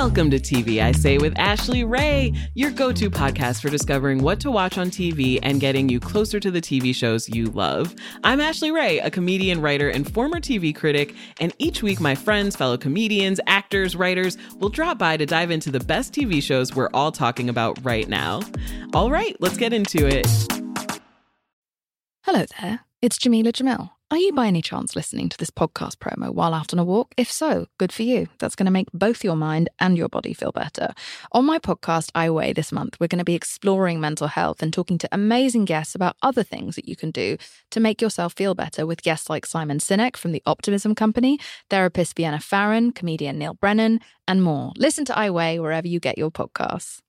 Welcome to TV I Say with Ashley Ray, your go to podcast for discovering what to watch on TV and getting you closer to the TV shows you love. I'm Ashley Ray, a comedian, writer, and former TV critic, and each week my friends, fellow comedians, actors, writers will drop by to dive into the best TV shows we're all talking about right now. All right, let's get into it. Hello there, it's Jameela Jamil. Are you by any chance listening to this podcast promo while out on a walk? If so, good for you. That's going to make both your mind and your body feel better. On my podcast, I Weigh, this month, we're going to be exploring mental health and talking to amazing guests about other things that you can do to make yourself feel better with guests like Simon Sinek from the Optimism Company, therapist Vienna Pharaon, comedian Neal Brennan, and more. Listen to I Weigh wherever you get your podcasts.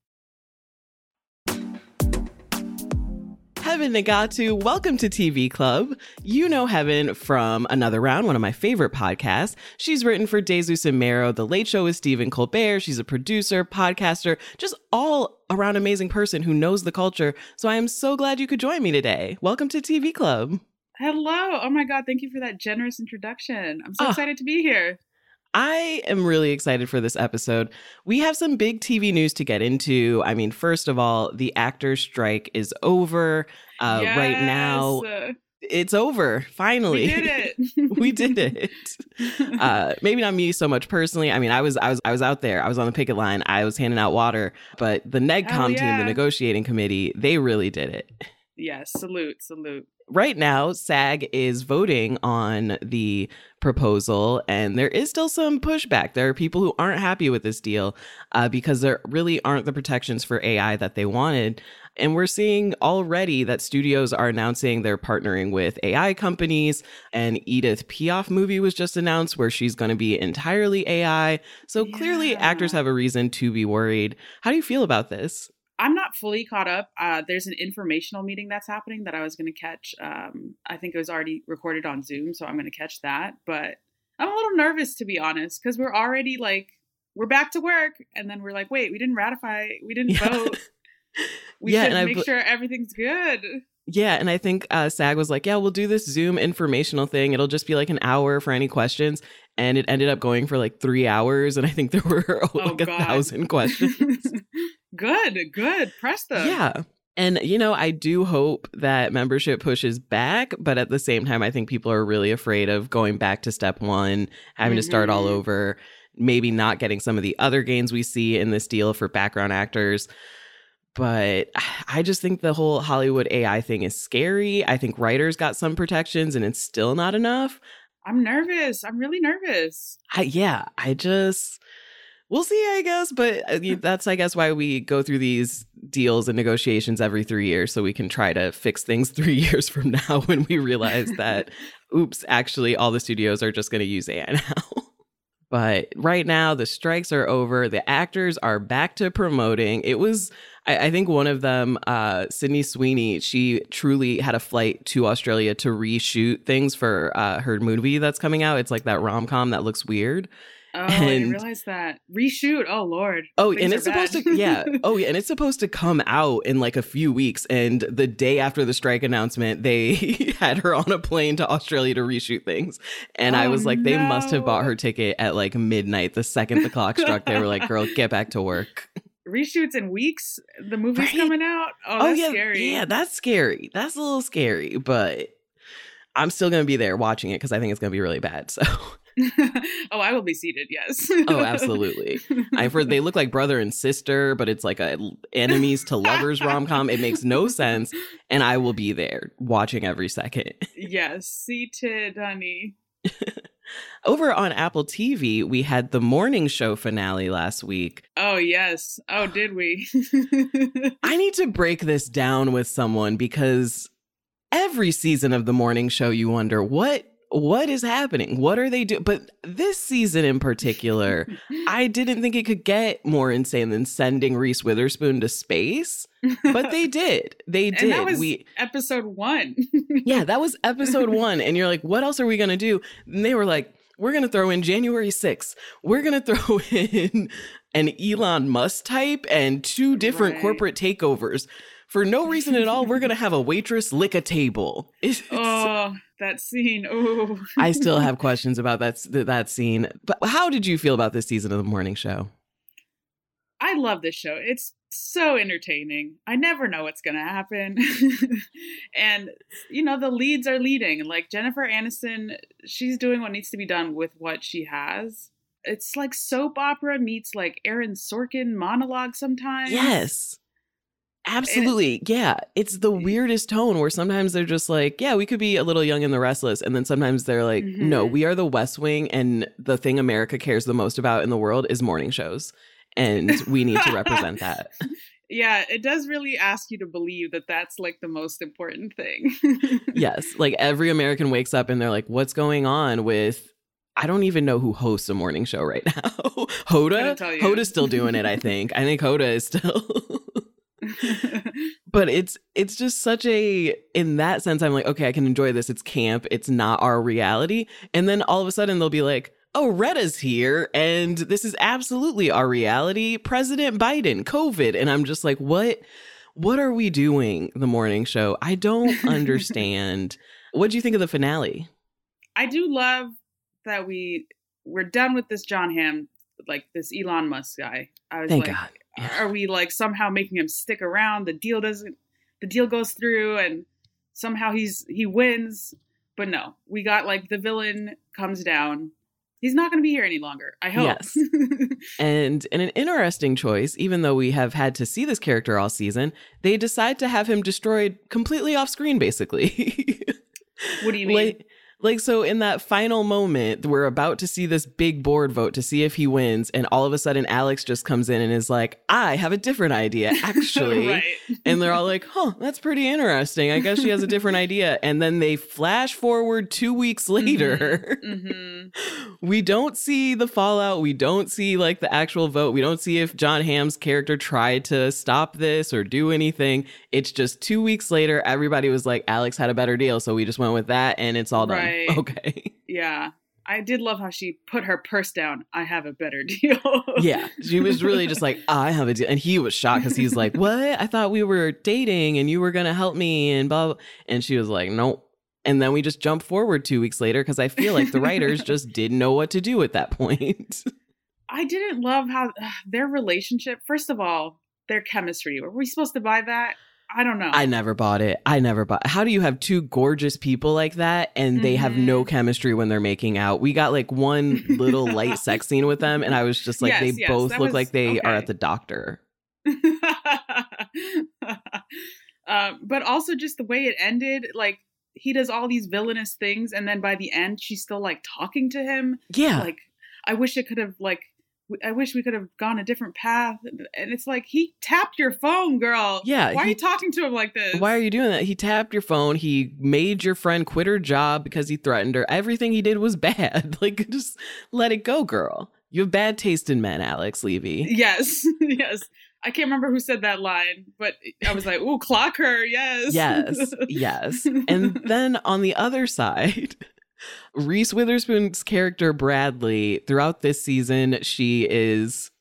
Heben Nigatu, welcome to TV Club. You know Heben from Another Round, one of my favorite podcasts. She's written for Desus and Mero, The Late Show with Stephen Colbert. She's a producer, podcaster, just all around amazing person who knows the culture. So I am so glad you could join me today. Welcome to TV Club. Hello. Oh my God. Thank you for that generous introduction. I'm so Ah. excited to be here. I am really excited for this episode. We have some big TV news to get into. I mean, first of all, the actors' strike is over. Uh, Right now, it's over. Finally, we did it. we did it. Uh, maybe not me so much personally. I mean, I was, I was, I was out there. I was on the picket line. I was handing out water. But the NEGCOM Hell team, the negotiating committee, they really did it. yes. Salute. Salute. Right now SAG is voting on the proposal and there is still some pushback. There are people who aren't happy with this deal uh, because there really aren't the protections for AI that they wanted. And we're seeing already that studios are announcing they're partnering with AI companies. And Edith Piaf movie was just announced where she's going to be entirely AI. So clearly actors have a reason to be worried. How do you feel about this? I'm not fully caught up. Uh, there's an informational meeting that's happening that I was going to catch. Um, I think it was already recorded on Zoom, so I'm going to catch that. But I'm a little nervous, to be honest, because we're already like, we're back to work. And then we're like, wait, we didn't ratify, we didn't Yeah. vote. We Yeah, should I make sure everything's good. Yeah, and I think uh, SAG was like, "Yeah, we'll do this Zoom informational thing. It'll just be like an hour for any questions." And it ended up going for like three hours, and I think there were like a God. thousand questions. good, good. Press them. yeah, and you know, I do hope that membership pushes back, but at the same time, I think people are really afraid of going back to step one, having to start all Mhm. over, maybe not getting some of the other gains we see in this deal for background actors. But I just think the whole Hollywood AI thing is scary. I think writers got some protections and it's still not enough. I'm nervous. I'm really nervous. I, yeah, I just, we'll see, I guess. But uh, that's, I guess, why we go through these deals and negotiations every three years so we can try to fix things three years from now when we realize that, oops, actually, all the studios are just going to use AI now. But right now, the strikes are over. The actors are back to promoting. It was, I, I think, one of them, uh, Sydney Sweeney. She truly had a flight to Australia to reshoot things for uh, her movie that's coming out. It's like that rom com that looks weird. Oh, I didn't realize that. Reshoot. Oh Lord. Oh, Things and it's supposed to, yeah. Oh, yeah, and it's supposed to come out in like a few weeks. And the day after the strike announcement, they had her on a plane to Australia to reshoot things. And I Oh, was like, they must have bought her ticket at like midnight. The second the clock struck, they were like, "Girl, get back to work." Reshoots in weeks. The movie's Right? coming out. Oh, Oh, that's yeah, scary. yeah, that's scary. That's a little scary, but I'm still gonna be there watching it because I think it's gonna be really bad. So, oh, I will be seated. Yes. oh, absolutely. I've heard they look like brother and sister, but it's like a enemies to lovers rom com. It makes no sense, and I will be there watching every second. yes, seated, honey. Over on Apple TV, we had the morning show finale last week. Oh yes. Oh, did we? I need to break this down with someone because every season of the morning show, you wonder what what is happening? What are they doing? But this season in particular, I didn't think it could get more insane than sending Reese Witherspoon to space, but they did. They And did. that was we episode one. yeah, that was episode one. And you're like, what else are we going to do? And they were like, we're going to throw in January 6th. We're going to throw in an Elon Musk type and two different Right. corporate takeovers. For no reason at all, we're going to have a waitress lick a table. It's- oh, that scene. Oh, I still have questions about that, that scene. But how did you feel about this season of the morning show? I love this show. It's so entertaining. I never know what's going to happen. and, you know, the leads are leading. Like Jennifer Aniston, she's doing what needs to be done with what she has. It's like soap opera meets like Aaron Sorkin monologue sometimes. Yes. Absolutely. It, yeah. It's the weirdest tone where sometimes they're just like, yeah, we could be a little young and the restless. And then sometimes they're like, mm-hmm. no, we are the West Wing. And the thing America cares the most about in the world is morning shows and we need to represent that. Yeah, it does really ask you to believe that that's like the most important thing. yes, like every American wakes up and they're like, "What's going on with?" I don't even know who hosts a morning show right now. Hoda, Hoda's still doing it. I think. I think Hoda is still. but it's it's just such a in that sense i'm like okay i can enjoy this it's camp it's not our reality and then all of a sudden they'll be like oh, Retta's here, and this is absolutely our reality. President Biden, COVID. And I'm just like, what? What are we doing? The morning show. I don't understand. what do you think of the finale? I do love that we we're done with this Jon Hamm, like this Elon Musk guy. I was Thank like, God. Are we like somehow making him stick around? The deal doesn't. The deal goes through, and somehow he's he wins. But no, we got like the villain comes down he's not going to be here any longer. I hope. Yes. and in an interesting choice, even though we have had to see this character all season, they decide to have him destroyed completely off screen, basically. what do you mean? Like, like, so in that final moment, we're about to see this big board vote to see if he wins. And all of a sudden, Alex just comes in and is like, I have a different idea, actually. right. And they're all like, huh, that's pretty interesting. I guess she has a different idea. And then they flash forward two weeks mm-hmm. later. Mm-hmm. Mm-hmm. we don't see the fallout. We don't see like the actual vote. We don't see if Jon Hamm's character tried to stop this or do anything. It's just two weeks later, everybody was like, Alex had a better deal. So we just went with that and it's all done. Right. Right. Okay. Yeah. I did love how she put her purse down. I have a better deal. yeah. She was really just like, I have a deal. And he was shocked because he's like, What? I thought we were dating and you were going to help me and blah, blah. And she was like, Nope. And then we just jump forward two weeks later because I feel like the writers just didn't know what to do at that point. I didn't love how uh, their relationship, first of all, their chemistry. Were we supposed to buy that? I don't know. I never bought it. I never bought. How do you have two gorgeous people like that and mm-hmm. they have no mm-hmm. chemistry when they're making out? We got like one little light sex scene with them, and I was just like, yes, they yes, both look was, like they okay. are at the doctor. uh, but also just the way it ended, like he does all these villainous things, and then by the end, she's still like talking to him. Yeah, like I wish it could have like I wish we could have gone a different path. And it's like, he tapped your phone, girl. Yeah. Why he, are you talking to him like this? Why are you doing that? He tapped your phone. He made your friend quit her job because he threatened her. Everything he did was bad. Like, just let it go, girl. You have bad taste in men, Alex Levy. Yes. yes. I can't remember who said that line, but I was like, "Ooh, clock her!" Yes, yes, yes. And then on the other side, Reese Witherspoon's character Bradley, throughout this season, she is.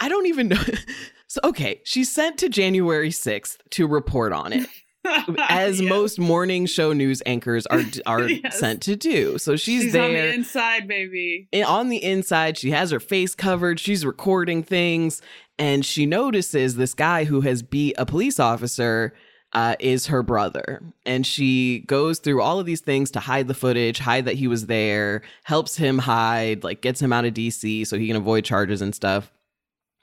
I don't even know. So, okay, she's sent to January 6th to report on it. as yes. most morning show news anchors are are yes. sent to do. So she's, she's there on the inside, baby. On the inside, she has her face covered. She's recording things, and she notices this guy who has beat a police officer uh, is her brother. And she goes through all of these things to hide the footage, hide that he was there, helps him hide, like gets him out of DC so he can avoid charges and stuff.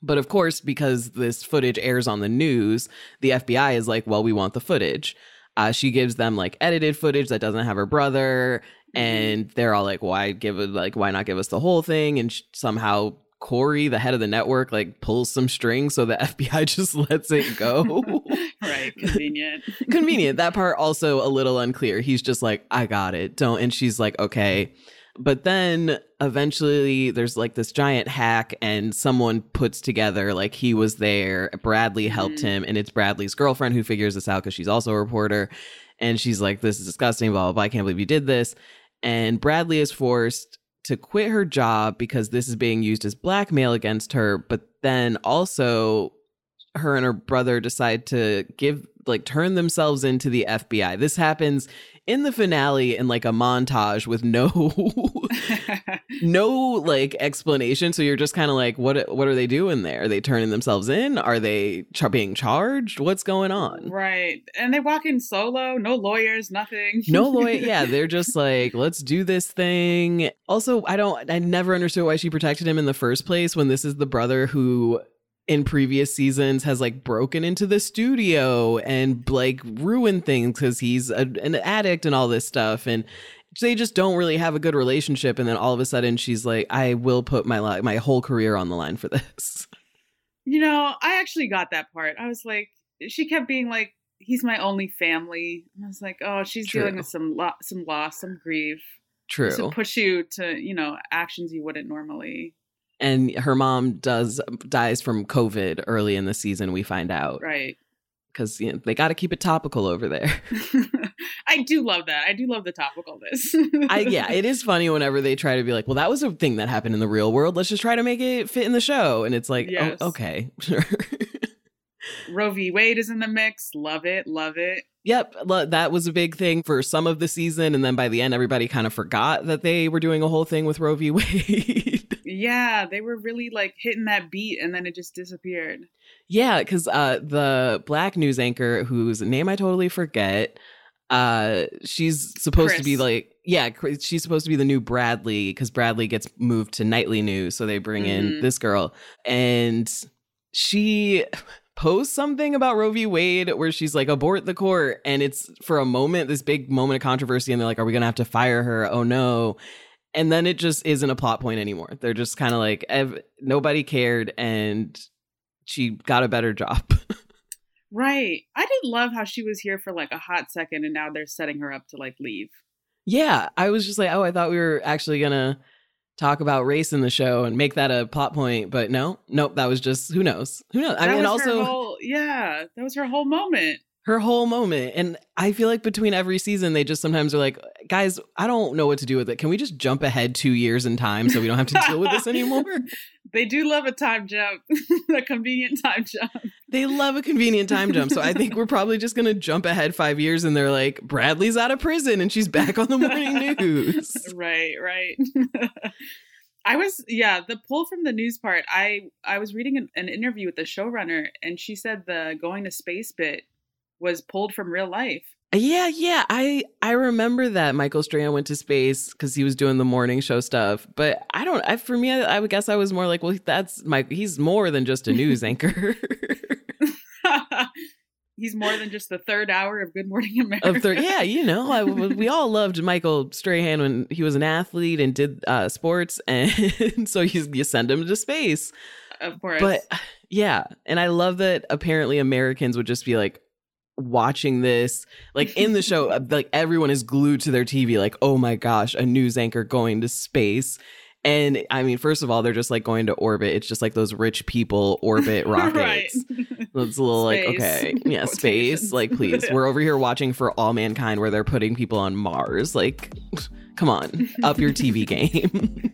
But of course, because this footage airs on the news, the FBI is like, well, we want the footage. Uh, she gives them like edited footage that doesn't have her brother. And they're all like, why give it, like, why not give us the whole thing? And sh- somehow Corey, the head of the network, like pulls some strings so the FBI just lets it go. right. Convenient. Convenient. That part also a little unclear. He's just like, I got it. Don't. And she's like, okay. But then eventually there's like this giant hack and someone puts together like he was there. Bradley helped mm. him and it's Bradley's girlfriend who figures this out because she's also a reporter. And she's like, this is disgusting, blah, blah, blah. I can't believe you did this. And Bradley is forced to quit her job because this is being used as blackmail against her. But then also, her and her brother decide to give like turn themselves into the FBI. This happens in the finale in like a montage with no no like explanation. So you're just kind of like, what what are they doing there? Are they turning themselves in? Are they being charged? What's going on? Right. And they walk in solo, no lawyers, nothing. no lawyer. Yeah, they're just like, let's do this thing. Also, I don't I never understood why she protected him in the first place when this is the brother who in previous seasons has like broken into the studio and like ruined things because he's a, an addict and all this stuff and they just don't really have a good relationship and then all of a sudden she's like i will put my li- my whole career on the line for this You know, I actually got that part. I was like, she kept being like, he's my only family. and I was like, oh, she's True. dealing with some lo- some loss, some grief. true To push you to, you know, actions you wouldn't normally. And her mom does dies from covid early in the season we find out Right. because you know, they got to keep it topical over there I do love that. I do love the topicalness. I yeah, it is funny whenever they try to be like, well, that was a thing that happened in the real world. Let's just try to make it fit in the show, and it's like, oh, Yes. oh, okay, sure. Roe v. Wade is in the mix. Love it. Love it. yep, lo- that was a big thing for some of the season, and then by the end, everybody kind of forgot that they were doing a whole thing with Roe v. Wade. Yeah, they were really like hitting that beat and then it just disappeared. yeah, because uh, the black news anchor whose name I totally forget. Uh, she's supposed to be like, yeah, she's supposed to be the new Bradley because Bradley gets moved to nightly news, so they bring in Mhm. this girl, and she posts something about Roe v. Wade where she's like, abort the court. And it's for a moment, this big moment of controversy. And they're like, are we going to have to fire her? Oh no. And then it just isn't a plot point anymore. They're just kind of like, ev- nobody cared. And she got a better job. Right. I did love how she was here for like a hot second and now they're setting her up to like leave. yeah. I was just like, oh, I thought we were actually going to talk about race in the show and make that a plot point. But no, nope. That was just, who knows? Who knows? I mean, also. whole- yeah, that was her whole moment. Her whole moment. And I feel like between every season, they just sometimes are like, guys, I don't know what to do with it. Can we just jump ahead two years in time so we don't have to deal with this anymore? They do love a time jump, a convenient time jump. They love a convenient time jump. So I think we're probably just going to jump ahead five years and they're like, Bradley's out of prison and she's back on the morning news. right, right. I was yeah, the pull from the news part. I I was reading an, an interview with the showrunner and she said the going to space bit was pulled from real life. Yeah, yeah. I I remember that Michael Strahan went to space because he was doing the morning show stuff. But I don't. I for me, I, I would guess I was more like, well, that's my. He's more than just a news anchor. He's more than just the third hour of Good Morning America. of third. Yeah, you know, I, we all loved Michael Strahan when he was an athlete and did uh, sports, and so you, you send him to space. of course. But yeah, and I love that apparently Americans would just be like watching this, like in the show, uh, like everyone is glued to their TV, like, oh my gosh, a news anchor going to space. And I mean, first of all, they're just like going to orbit. It's just like those rich people orbit rockets. It's a little like, okay, yeah, space. Like, please, we're over here watching for all mankind where they're putting people on Mars. Like, come on, up your TV game.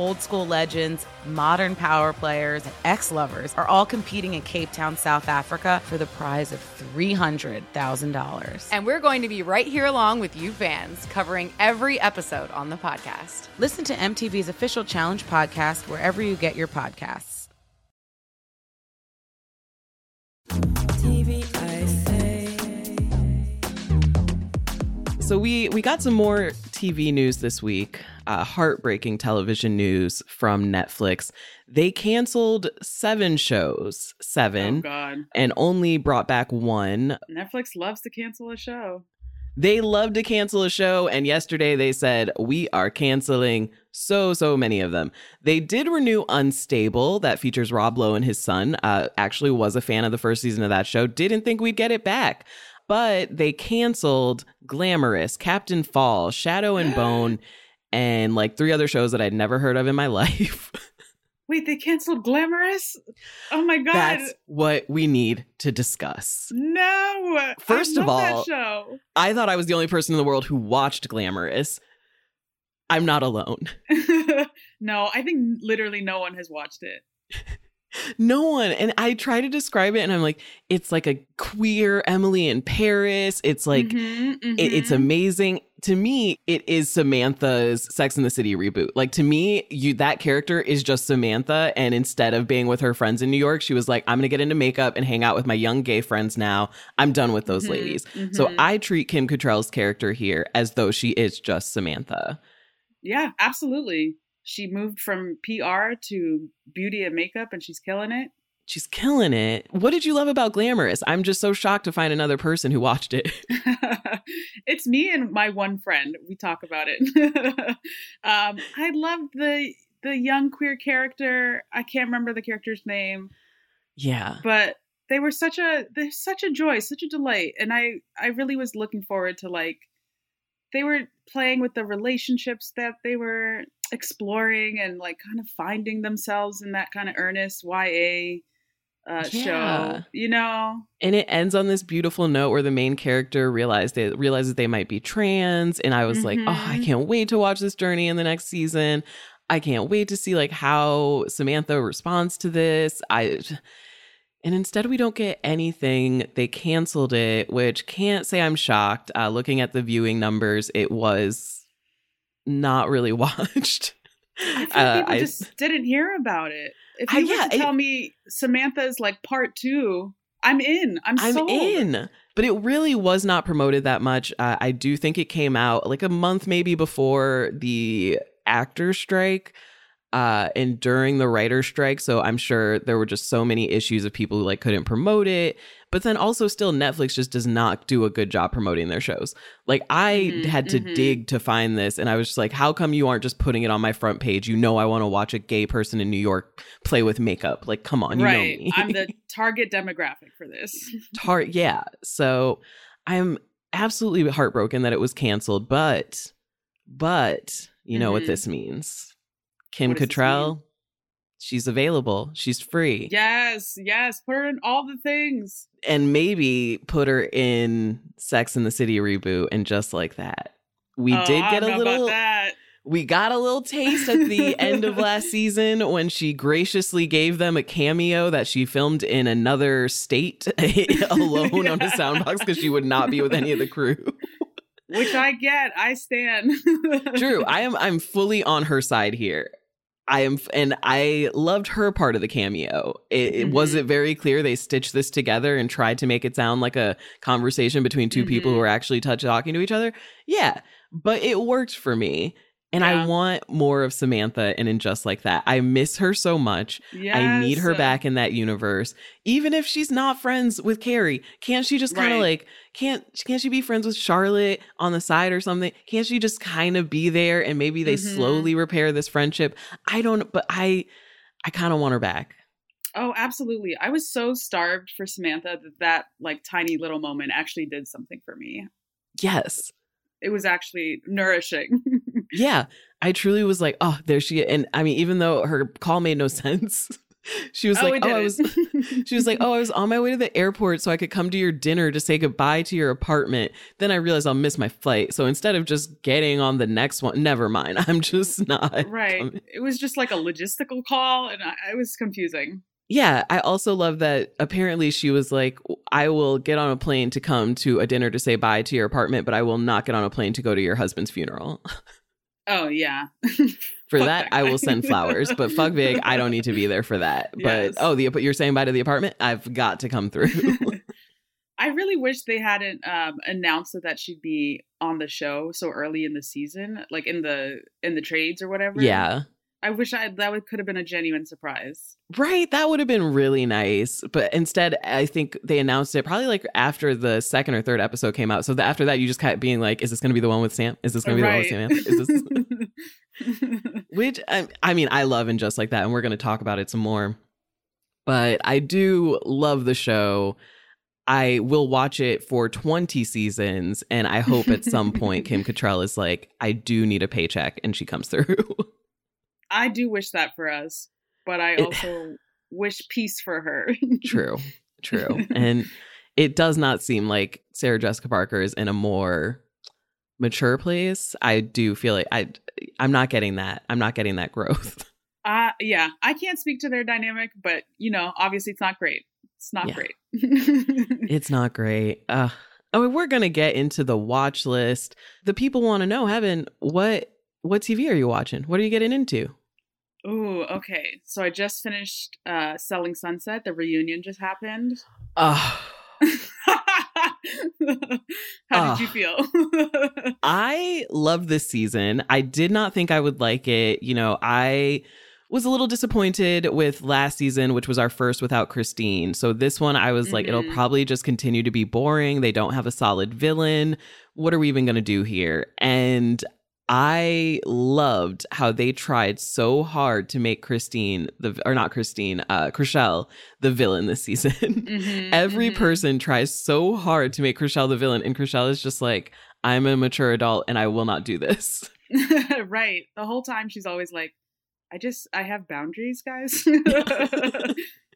Old school legends, modern power players, and ex lovers are all competing in Cape Town, South Africa for the prize of $300,000. And we're going to be right here along with you fans, covering every episode on the podcast. Listen to MTV's official challenge podcast wherever you get your podcasts. TV, I say. So we we got some more TV news this week. Uh, heartbreaking television news from Netflix. They canceled seven shows, Oh seven, God, and only brought back one. Netflix loves to cancel a show. They love to cancel a show, and yesterday they said, We are canceling so, so many of them. They did renew Unstable, that features Rob Lowe and his son. Uh, actually, was a fan of the first season of that show. Didn't think we'd get it back. But they canceled Glamorous, Captain Fall, Shadow and Bone, and like three other shows that I'd never heard of in my life. Wait, they canceled Glamorous? Oh my God. That's what we need to discuss. no. First of all- that show. I thought I was the only person in the world who watched Glamorous. I'm not alone. no, I think literally no one has watched it. No one. And I try to describe it and I'm like, it's like a queer Emily in Paris. It's like, Mhm, it- it's mhm. amazing. To me, it is Samantha's Sex in the City reboot. Like to me, you that character is just Samantha. And instead of being with her friends in New York, she was like, I'm gonna get into makeup and hang out with my young gay friends now. I'm done with those Mhm, ladies. So mhm. I treat Kim Cattrall's character here as though she is just Samantha. Yeah, absolutely. She moved from PR to beauty and makeup and she's killing it. She's killing it. What did you love about Glamorous? I'm just so shocked to find another person who watched it. it's me and my one friend. We talk about it. um, I loved the the young queer character. I can't remember the character's name, yeah. but they were such a they're such a joy, such a delight, and I I really was looking forward to like they were playing with the relationships that they were exploring and like kind of finding themselves in that kind of earnest YA uh, Yeah. show, you know. And it ends on this beautiful note where the main character realized they realizes they might be trans. And I was like, oh, I Mhm. can't wait to watch this journey in the next season. I can't wait to see like how Samantha responds to this. I and instead we don't get anything. They canceled it, which can't say I'm shocked. Uh, looking at the viewing numbers, it was not really watched. I feel Uh, people I- just didn't hear about it. If I- you were yeah, to it- tell me Samantha's like part two, I'm in. I'm, I'm sold. in. But it really was not promoted that much. Uh, I do think it came out like a month maybe before the actor strike uh, and during the writer strike. So I'm sure there were just so many issues of people who like couldn't promote it. But then also still Netflix just does not do a good job promoting their shows. Like I Mhm, had to mhm. dig to find this and I was just like, how come you aren't just putting it on my front page? You know I want to watch a gay person in New York play with makeup. Like, come on, you know right. I'm the target demographic for this. tar yeah so i'm absolutely heartbroken that it was canceled but but you know what Mhm. this means kim What Cattrall, she's available she's free yes, yes. Put her in all the things. and maybe put her in sex in the city reboot and just like that we Oh, did get a little that. we got a little taste at the end of last season when she graciously gave them a cameo that she filmed in another state alone on a Yeah. soundbox because she would not be with any of the crew. Which I get. I stand. True, I am I'm fully on her side here. I am and I loved her part of the cameo. It, it was Mhm. it very clear they stitched this together and tried to make it sound like a conversation between 2 people who are actually touch talking to each other. Yeah, but it worked for me. And I want more of Samantha and in just like that. I miss her so much. I need her back in that universe. Even if she's not friends with Carrie, can't she just kind of Right. like can't can't she be friends with Charlotte on the side or something? Can't she just kind of be there and maybe they Mhm. slowly repair this friendship? I don't but I I kind of want her back. Oh, absolutely. I was so starved for Samantha that that like tiny little moment actually did something for me. Yes. It was actually nourishing. Yeah. I truly was like, "Oh, there she and I mean even though her call made no sense. she was oh, like, "Oh, I was. She was like, "Oh, I was on my way to the airport so I could come to your dinner to say goodbye to your apartment." Then I realized I'll miss my flight. So instead of just getting on the next one, never mind. I'm just not. right. coming. It was just like a logistical call, and I, it was confusing. Yeah, I also love that apparently she was like, "I will get on a plane to come to a dinner to say bye to your apartment, but I will not get on a plane to go to your husband's funeral." Oh yeah. For that, that I will send flowers, but fuck big, I don't need to be there for that. Yes. But oh, the you're saying bye to the apartment? I've got to come through. I really wish they hadn't um, announced that, that she'd be on the show so early in the season, like in the in the trades or whatever. Yeah. I wish I that would could have been a genuine surprise. Right, that would have been really nice. But instead, I think they announced it probably like after the second or third episode came out. So the, after that, you just kept being like, "Is this going to be the one with Sam? Is this going to be right. the one with Sam? Is this? Which I, I mean, I love and just like that, and we're going to talk about it some more. But I do love the show. I will watch it for 20 seasons, and I hope at some point Kim Cattrall is like, I do need a paycheck, and she comes through. I do wish that for us, but I also wish peace for her. true, true. And it does not seem like Sarah Jessica Parker is in a more mature place. I do feel like I, I'm not getting that. I'm not getting that growth. Uh yeah, I can't speak to their dynamic, but you know, obviously it's not great. It's not Yeah. great. It's not great. Uh, oh, we're gonna get into the watch list. The people want to know, Heben, what what TV are you watching? What are you getting into? Ooh, okay. So I just finished uh Selling Sunset. The reunion just happened. Oh, How did you feel? I love this season. I did not think I would like it. You know, I was a little disappointed with last season, which was our first without Christine. So this one, I was like, it'll Mhm. probably just continue to be boring. They don't have a solid villain. What are we even going to do here? And I loved how they tried so hard to make Christine the or not Christine, uh Chrishell the villain this season. Mhm, Every mhm. person tries so hard to make Chrishell the villain, and Chrishell is just like, I'm a mature adult and I will not do this. right. The whole time she's always like, I just I have boundaries, guys.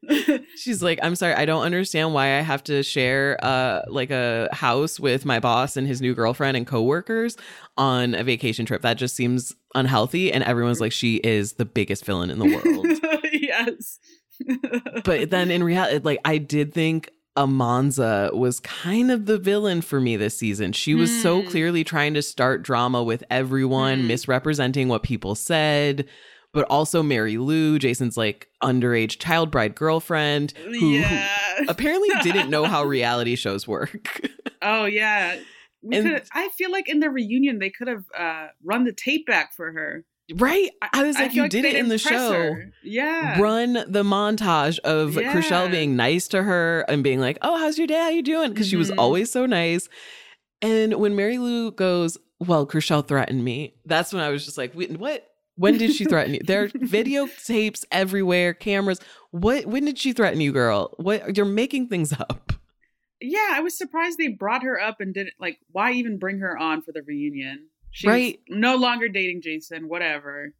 She's like, I'm sorry, I don't understand why I have to share uh like a house with my boss and his new girlfriend and coworkers on a vacation trip. That just seems unhealthy. And everyone's like, she is the biggest villain in the world. yes. but then in reality, like I did think Amanza was kind of the villain for me this season. She was so Hmm. clearly trying to start drama with everyone, Hmm. misrepresenting what people said. But also Mary Lou, Jason's like underage child bride girlfriend, who yeah. apparently didn't know how reality shows work. Oh yeah. We And- I feel like in the reunion they could have uh, run the tape back for her. right? I was like, feel you did it in the show. her. Yeah. Run the montage of Yeah. Chrishell being nice to her and being like, "Oh, how's your day? How you doing?" Because she was Mhm. always so nice. And when Mary Lou goes, "Well, Chrishell threatened me," that's when I was just like, "Wait, "What? When did she threaten you? There are videotapes everywhere, cameras. What? When did she threaten you, girl? What? You're making things up." Yeah, I was surprised they brought her up and didn't like why even bring her on for the reunion? She's Right. no longer dating Jason, whatever.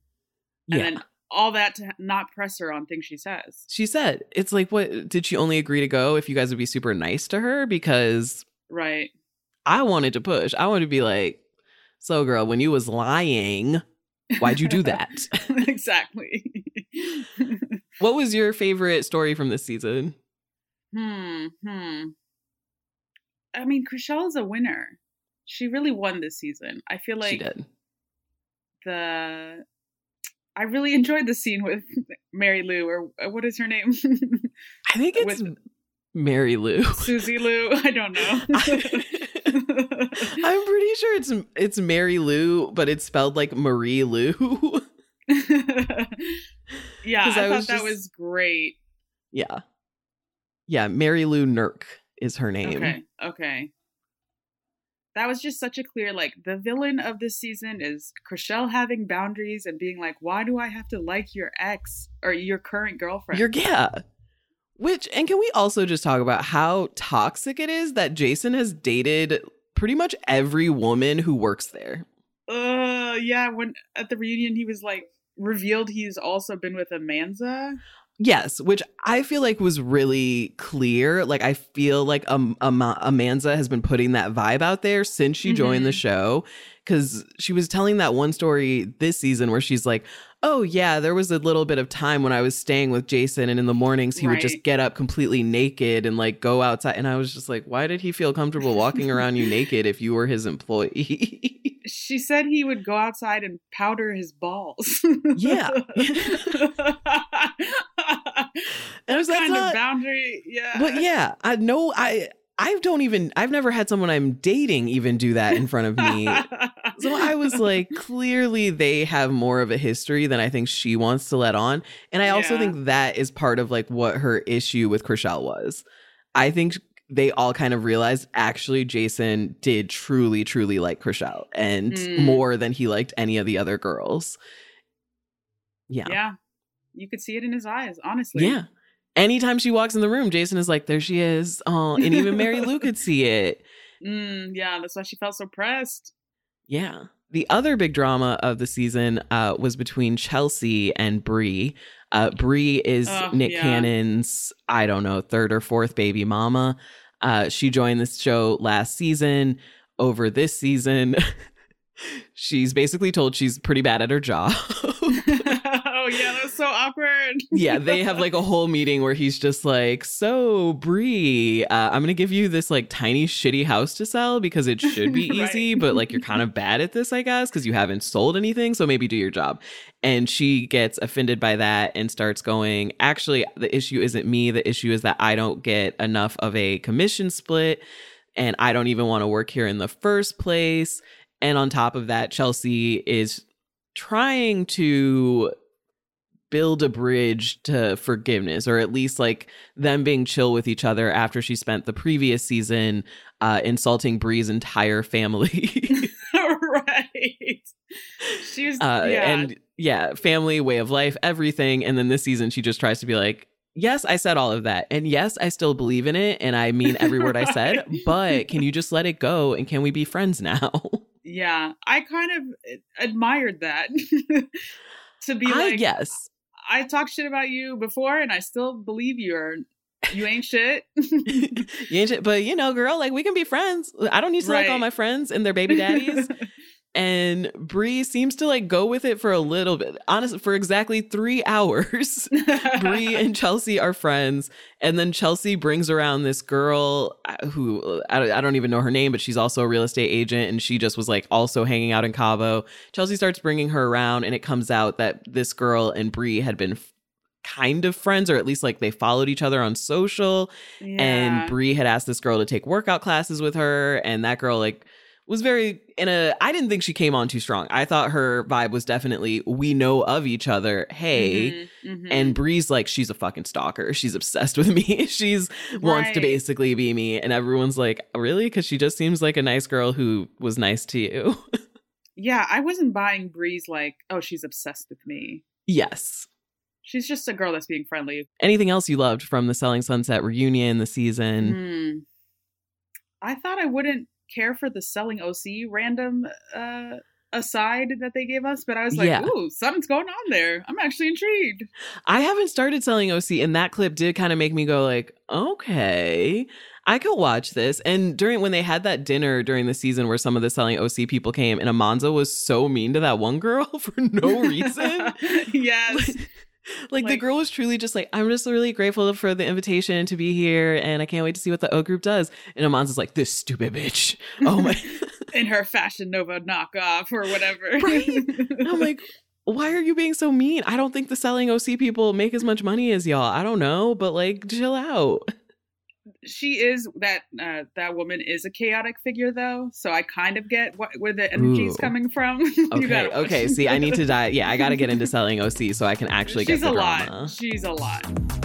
And Yeah. then all that to not press her on things she says. She said, "It's like, what? Did she only agree to go if you guys would be super nice to her? Because Right. I wanted to push. I wanted to be like, so girl, when you was lying, why'd you do that? exactly. what was your favorite story from this season? hmm. Hmm. I mean, is a winner. She really won this season. I feel like she did. the I really enjoyed the scene with Mary Lou or uh, what is her name? I think it's with- Mary Lou. Susie Lou. I don't know. I'm pretty sure it's it's Mary Lou, but it's spelled like Marie Lou. yeah, I, I thought was that just- was great. yeah. Yeah, Mary Lou Nurk is her name. Okay, okay. That was just such a clear like the villain of this season is Chrishell having boundaries and being like, why do I have to like your ex or your current girlfriend? You're yeah. Which and can we also just talk about how toxic it is that Jason has dated pretty much every woman who works there. uh, yeah. When at the reunion, he was like revealed he's also been with Amanza. Yes, which I feel like was really clear. Like I feel like um, um Amanza has been putting that vibe out there since she joined the Mhm. show cuz she was telling that one story this season where she's like, "Oh yeah, there was a little bit of time when I was staying with Jason and in the mornings he would just get up completely naked and like go outside." And I was just like, "Why did he feel comfortable walking around you naked if you were his employee?" She said he would go outside and powder his balls. Yeah. and I was like, kind "Not- of boundary. Yeah. But yeah, I know I I don't even, I've never had someone I'm dating even do that in front of me. so I was like, clearly they have more of a history than I think she wants to let on. And I also Yeah. think that is part of like what her issue with Chrishell was. I think they all kind of realized actually Jason did truly, truly like Chrishell and Mm. more than he liked any of the other girls. Yeah. yeah. You could see it in his eyes, honestly. Yeah. Anytime she walks in the room, Jason is like, there she is. Oh, and even Mary Lou could see it. Mm, yeah, that's why she felt so pressed. Yeah. The other big drama of the season uh, was between Chelsea and Bre. Uh, Bre is Oh, Nick yeah. Cannon's, I don't know, third or fourth baby mama. Uh, she joined this show last season. Over this season, she's basically told she's pretty bad at her job. oh yeah, so awkward. yeah, they have like a whole meeting where he's just like, "So, Bre, uh, I'm gonna give you this like tiny shitty house to sell because it should be Right. easy, but like you're kind of bad at this, I guess, because you haven't sold anything. So maybe do your job." And she gets offended by that and starts going, "Actually, the issue isn't me. The issue is that I don't get enough of a commission split, and I don't even want to work here in the first place." And on top of that, Chelsea is trying to build a bridge to forgiveness or at least like them being chill with each other after she spent the previous season uh insulting Bre's entire family right. She was uh yeah. and yeah family way of life everything and then this season she just tries to be like yes I said all of that and yes I still believe in it and I mean every word I said but can you just let it go and can we be friends now yeah, I kind of admired that. to be I like, guess I talked shit about you before, and I still believe you're you ain't shit. you ain't shit, but you know girl like we can be friends. I don't need to like all my friends and their baby daddies and Bre seems to like go with it for a little bit. Honestly, for exactly three hours, Bre and Chelsea are friends, and then Chelsea brings around this girl uh, who I don't, I don't even know her name, but she's also a real estate agent, and she just was like also hanging out in Cabo. Chelsea starts bringing her around, and it comes out that this girl and Bre had been. Kind of friends, or at least like they followed each other on social yeah. and Bre had asked this girl to take workout classes with her, and that girl like was very in a. I didn't think she came on too strong. I thought her vibe was definitely we know of each other. Hey. Mhm, mhm. And Bre's like, she's a fucking stalker. She's obsessed with me. she's wants to basically be me. And everyone's like, really? Because she just seems like a nice girl who was nice to you. yeah, I wasn't buying Bre's like, oh, she's obsessed with me. yes. She's just a girl that's being friendly. Anything else you loved from the Selling Sunset reunion, the season? Hmm. I thought I wouldn't care for the selling OC random uh aside that they gave us, but I was like, Yeah. ooh, something's going on there. I'm actually intrigued. I haven't started selling OC, and that clip did kind of make me go like, okay, I could watch this. And during when they had that dinner during the season where some of the selling OC people came, and Amanza was so mean to that one girl for no reason. yes. like, the Like- the girl was truly just like, I'm just really grateful for the invitation to be here, and I can't wait to see what the O group does. And Amanza's like, this stupid bitch. Oh my. In her Fashion Nova knockoff or whatever. Right? I'm like, why are you being so mean? I don't think the selling OC people make as much money as y'all. I don't know, but like, chill out. She is that uh, that woman is a chaotic figure though, so I kind of get what, where the energy is coming from. Okay, gotta okay. See, I need to die. Yeah, I got to get into selling OC so I can actually She's get a the lot. She's a lot.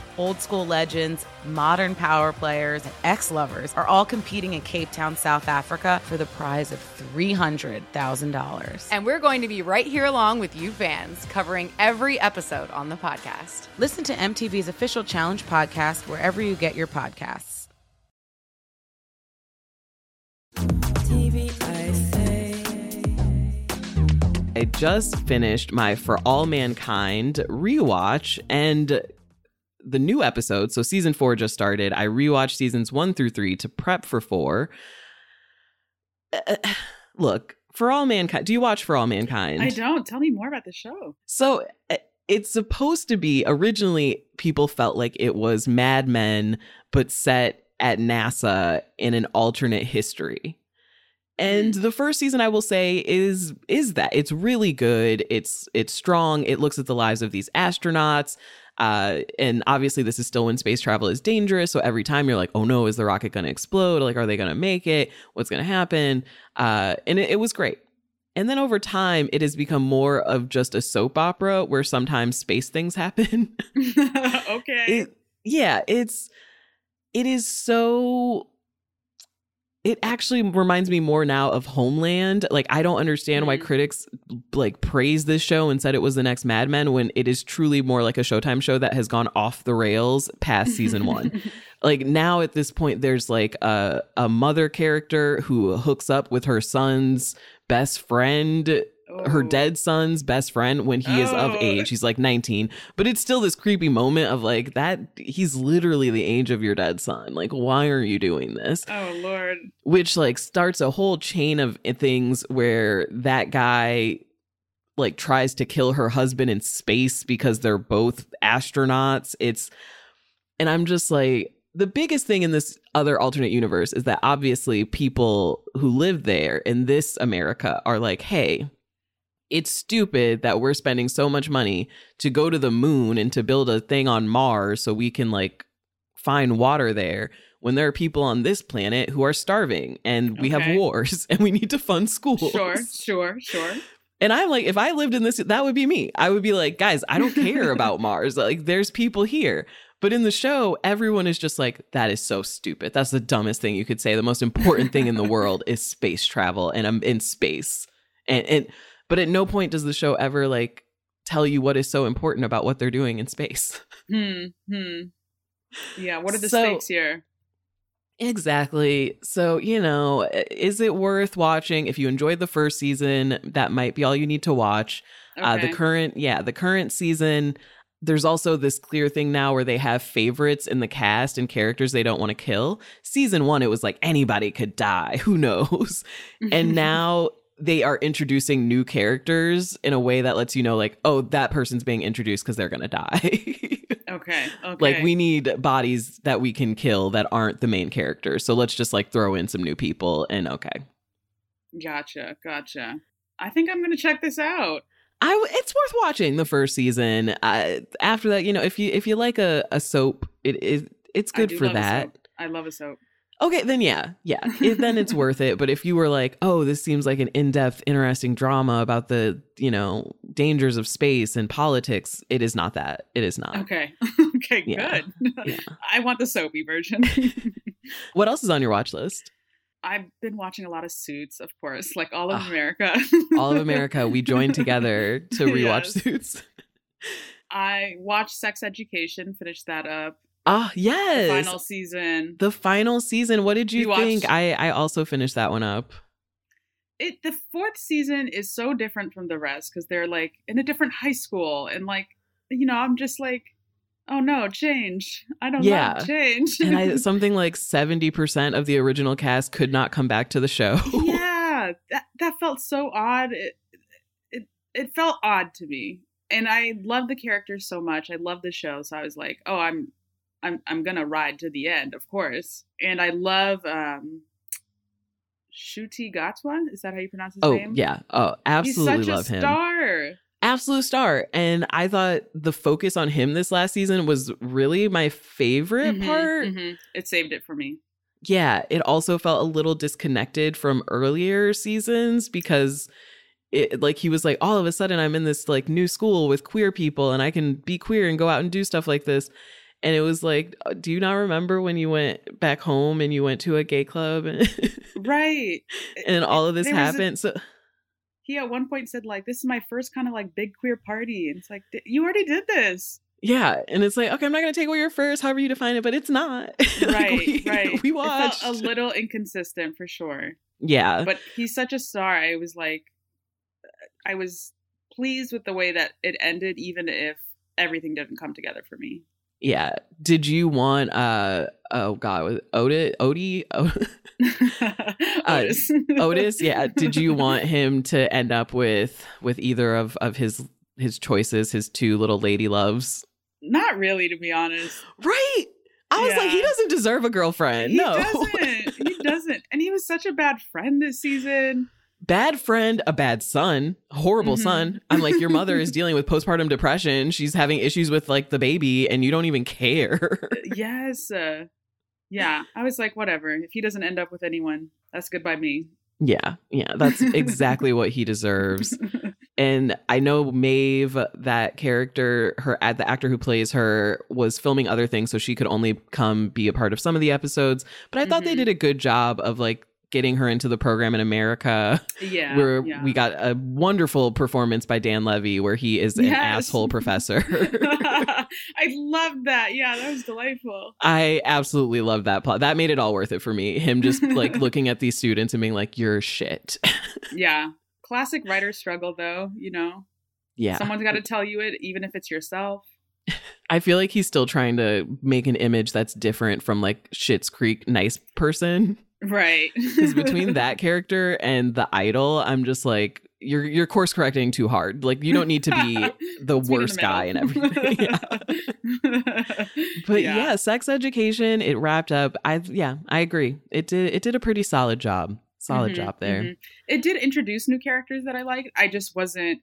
Old school legends, modern power players, and ex lovers are all competing in Cape Town, South Africa for the prize of $300,000. And we're going to be right here along with you fans, covering every episode on the podcast. Listen to MTV's official Challenge podcast wherever you get your podcasts. TV, I say. I just finished my For All Mankind rewatch and the new episode. So season four just started. I rewatched seasons one through three to prep for four. Uh, look, For All Mankind. Do you watch For All Mankind? I don't. Tell me more about the show. So uh, it's supposed to be originally people felt like it was Mad Men, but set at NASA in an alternate history. And the first season I will say is is that it's really good. It's it's strong. It looks at the lives of these astronauts. Uh, and obviously this is still when space travel is dangerous. So every time you're like, oh no, is the rocket going to explode? Like, are they going to make it? What's going to happen? Uh, and it, it was great. And then over time, it has become more of just a soap opera where sometimes space things happen. okay. It, yeah, it's it is so it actually reminds me more now of Homeland. Like I don't understand why Mhm. critics like praise this show and said it was the next Mad Men when it is truly more like a Showtime show that has gone off the rails past season 1. like now at this point there's like a a mother character who hooks up with her son's best friend her Oh. dead son's best friend when he is of Oh. age. He's like 19, but it's still this creepy moment of like that he's literally the age of your dead son. Like, why are you doing this? Oh Lord. Which like starts a whole chain of things where that guy like tries to kill her husband in space because they're both astronauts. It's and I'm just like the biggest thing in this other alternate universe is that obviously people who live there in this America are like, hey, it's stupid that we're spending so much money to go to the moon and to build a thing on Mars so we can like find water there when there are people on this planet who are starving and we have wars and we need to fund schools. Sure, sure, sure. And I'm like, if I lived in this, that would be me. I would be like, guys, I don't care about Mars. Like, there's people here. But in the show, everyone is just like, that is so stupid. That's the dumbest thing you could say. The most important thing in the world is space travel, and I'm in space. And, and but at no point does the show ever like tell you what is so important about what they're doing in space. Hmm. Hmm. Yeah. What are the So- stakes here? Exactly. So, you know, is it worth watching? If you enjoyed the first season, that might be all you need to watch. Uh, the current, yeah, the current season. There's also this clear thing now where they have favorites in the cast and characters they don't want to kill. Season one, it was like anybody could die. Who knows? and now they are introducing new characters in a way that lets you know, like, oh, that person's being introduced because they're going to die. Okay. Okay. like, we need bodies that we can kill that aren't the main characters. So let's just like throw in some new people and okay. Gotcha. Gotcha. I think I'm gonna check this out. I, it's worth watching the first season. Uh, after that, you know, if you if you like a, a soap, it is it's good for that. I love a soap. Okay, then yeah, yeah, it, then it's worth it. But if you were like, oh, this seems like an in depth, interesting drama about the you know dangers of space and politics, it is not that. It is not. Okay. okay. Yeah. Good. Yeah. I want the soapy version. What else is on your watch list? I've been watching a lot of Suits, of course, like all of America. All of America. We joined together to rewatch Yes. Suits. I watched Sex Education, finished that up. Ah, yes. The Final season. the final season. What did you, You think? watched- I I also finished that one up. it the fourth season is so different from the rest because they're like in a different high school and like you know i'm just like oh no change i don't Yeah. love change and I, something like 70% of the original cast could not come back to the show. yeah that that felt so odd it, it it felt odd to me and i love the characters so much i love the show so i was like oh i'm i'm i'm gonna ride to the end of course and i love um Ncuti Gatwa, is that how you pronounce his oh, name? yeah. Oh, absolutely He's such love a him. star. Absolute star. And I thought the focus on him this last season was really my favorite Mhm, part. mhm. It saved it for me. Yeah, it also felt a little disconnected from earlier seasons because it like he was like all of a sudden I'm in this like new school with queer people and I can be queer and go out and do stuff like this. And it was like, uh, do you not remember when you went back home and you went to a gay club and, right. and all of this There was a- happened? so He at one point said like, "This is my first kind of like big queer party," and it's like, you already did this. yeah, and it's like, okay, I'm not gonna take away your first, however you define it, but it's not. Like, Right, we, right. We It felt watched. a little inconsistent for sure. yeah, but he's such a star. I was like, I was pleased with the way that it ended, even if everything didn't come together for me. Yeah. Did you want uh oh god, was Otis Odie O- Otis. Otis? Yeah. Did you want him to end up with with either of of his his choices, his two little lady loves? Not really, to be honest. Right. I was like, he doesn't deserve a girlfriend. No. He no. doesn't. He doesn't. And he was such a bad friend this season. Bad friend, a bad son, horrible Mhm. son. I'm like, your mother is dealing with postpartum depression. She's having issues with like the baby, and you don't even care. Yes. Uh, yeah. I was like, whatever. If he doesn't end up with anyone, that's good by me. yeah, yeah, that's exactly what he deserves. And I know Maeve, that character, her the actor who plays her, was filming other things, so she could only come be a part of some of the episodes. But I thought they Mhm. did a good job of like getting her into the program in America. yeah. where yeah. we got a wonderful performance by Dan Levy, where he is an Yes. asshole professor. I loved that. Yeah, that was delightful. I absolutely love that plot. That made it all worth it for me. Him just like looking at these students and being like, "You're shit." Yeah. Classic writer struggle, though. You know, yeah, someone's got to tell you it, even if it's yourself. I feel like he's still trying to make an image that's different from like Schitt's Creek nice person. Right. Because between that character and the idol, I'm just like, you're you're course correcting too hard. Like you don't need to be the Let's meet in worst the guy and everything. Yeah. But yeah. sex education, it wrapped up. I yeah, I agree. It did it did a pretty solid job. Solid Mhm, job there. mhm. It did introduce new characters that I liked. I just wasn't.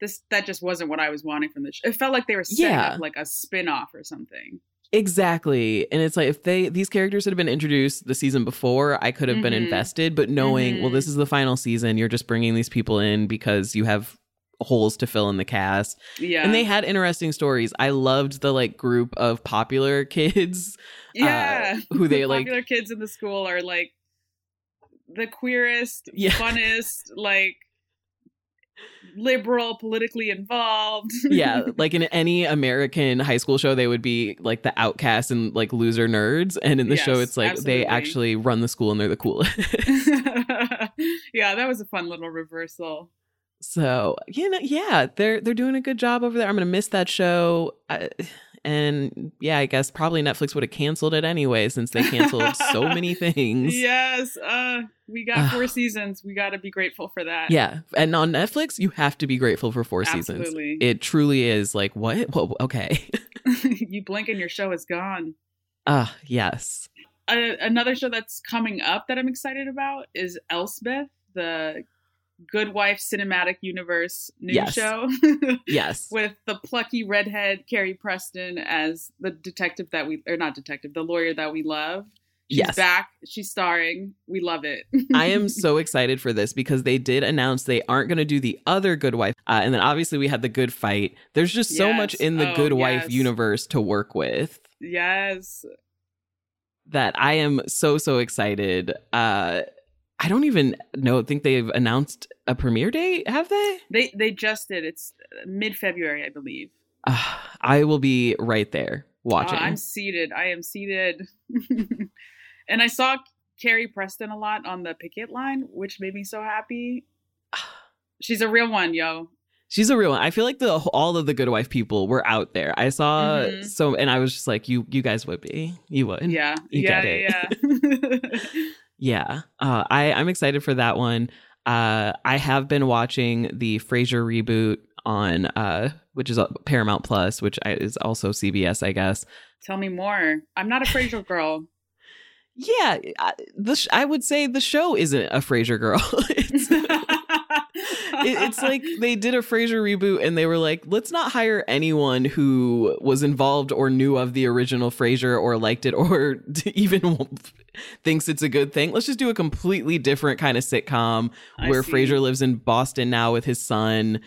This that just wasn't what I was wanting from the show. It felt like they were setting Yeah. up like a spin off or something. Exactly. And it's like if they these characters had been introduced the season before, I could have been Mhm. invested, but knowing, well Mhm. this is the final season, you're just bringing these people in because you have holes to fill in the cast. Yeah. And they had interesting stories. I loved the like group of popular kids yeah. who they The like popular kids in the school are like the queerest, Yeah. funnest, like liberal, politically involved. yeah, like in any American high school show, they would be like the outcasts and like loser nerds. And in the show, it's like they actually run the school and they're the coolest. yeah, that was a fun little reversal. so you know, yeah, they're they're doing a good job over there. I'm gonna miss that show. I, and yeah, I guess probably Netflix would have canceled it anyway since they canceled so many things. Yes, uh, we got four seasons. We got to be grateful for that. Yeah, and on Netflix, you have to be grateful for four seasons. It truly is like what? Whoa, okay. you blink and your show is gone. Ah, yes. Uh, another show that's coming up that I'm excited about is Elsbeth, the Good Wife cinematic universe news Yes. show Yes. with the plucky redhead Carrie Preston as the detective that we or not detective, the lawyer that we love. She's Yes. back. She's starring. We love it. I am so excited for this because they did announce they aren't going to do the other Good Wife. Uh, and then obviously we had the Good Fight. There's just so much in the Oh, Good Wife yes. universe to work with yes. that I am so, so excited. Uh, I don't even know, think they've announced a premiere date, have they? They they just did. It's mid February, I believe. Uh, I will be right there watching. Uh, I'm seated. I am seated. and I saw Carrie Preston a lot on the picket line, which made me so happy. She's a real one, yo. She's a real one. I feel like the all of the Good Wife people were out there. I saw Mhm. so, and I was just like, you, you guys would be, you would, Yeah. You yeah, get it. yeah. Yeah. Uh, I, I'm excited for that one. Uh, I have been watching the Frasier reboot on, uh, which is uh, Paramount Plus, which is also CBS, I guess. Tell me more. I'm not a Frasier girl. Yeah, I, the sh- I would say the show isn't a Frasier girl. it's, it- it's like they did a Frasier reboot and they were like, let's not hire anyone who was involved or knew of the original Frasier or liked it or even thinks it's a good thing. Let's just do a completely different kind of sitcom I where see. Frasier lives in Boston now with his son.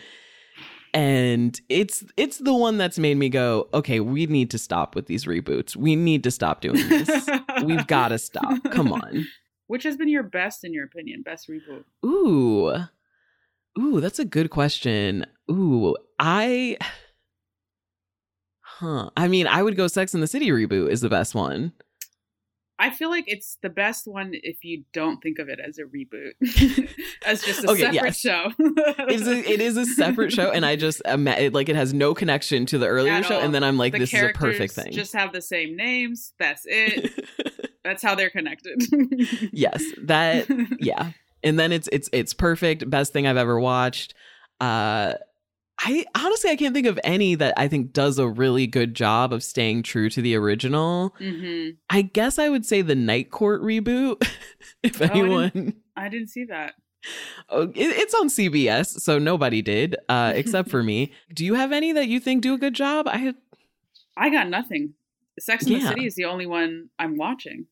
and it's it's the one that's made me go, okay, we need to stop with these reboots. We need to stop doing this. We've got to stop. Come on. Which has been your best, in your opinion, best reboot? Ooh. Ooh, that's a good question. Ooh, I Huh. I mean, I would go Sex in the City reboot is the best one. I feel like it's the best one if you don't think of it as a reboot, as just a Okay, separate yes. show. It's a, it is a separate show, and I just it, like it has no connection to the earlier At show, all. and then I'm like, the this is a perfect thing. Just have the same names. That's it. That's how they're connected. yes, that yeah, and then it's it's it's perfect. Best thing I've ever watched. Uh, I honestly I can't think of any that I think does a really good job of staying true to the original. hmm I guess I would say the Night Court reboot. if I didn't- anyone, I didn't see that. oh, it, it's on CBS, so nobody did, uh, except for me. Do you have any that you think do a good job? I I got nothing. Sex and the City is the only one I'm watching.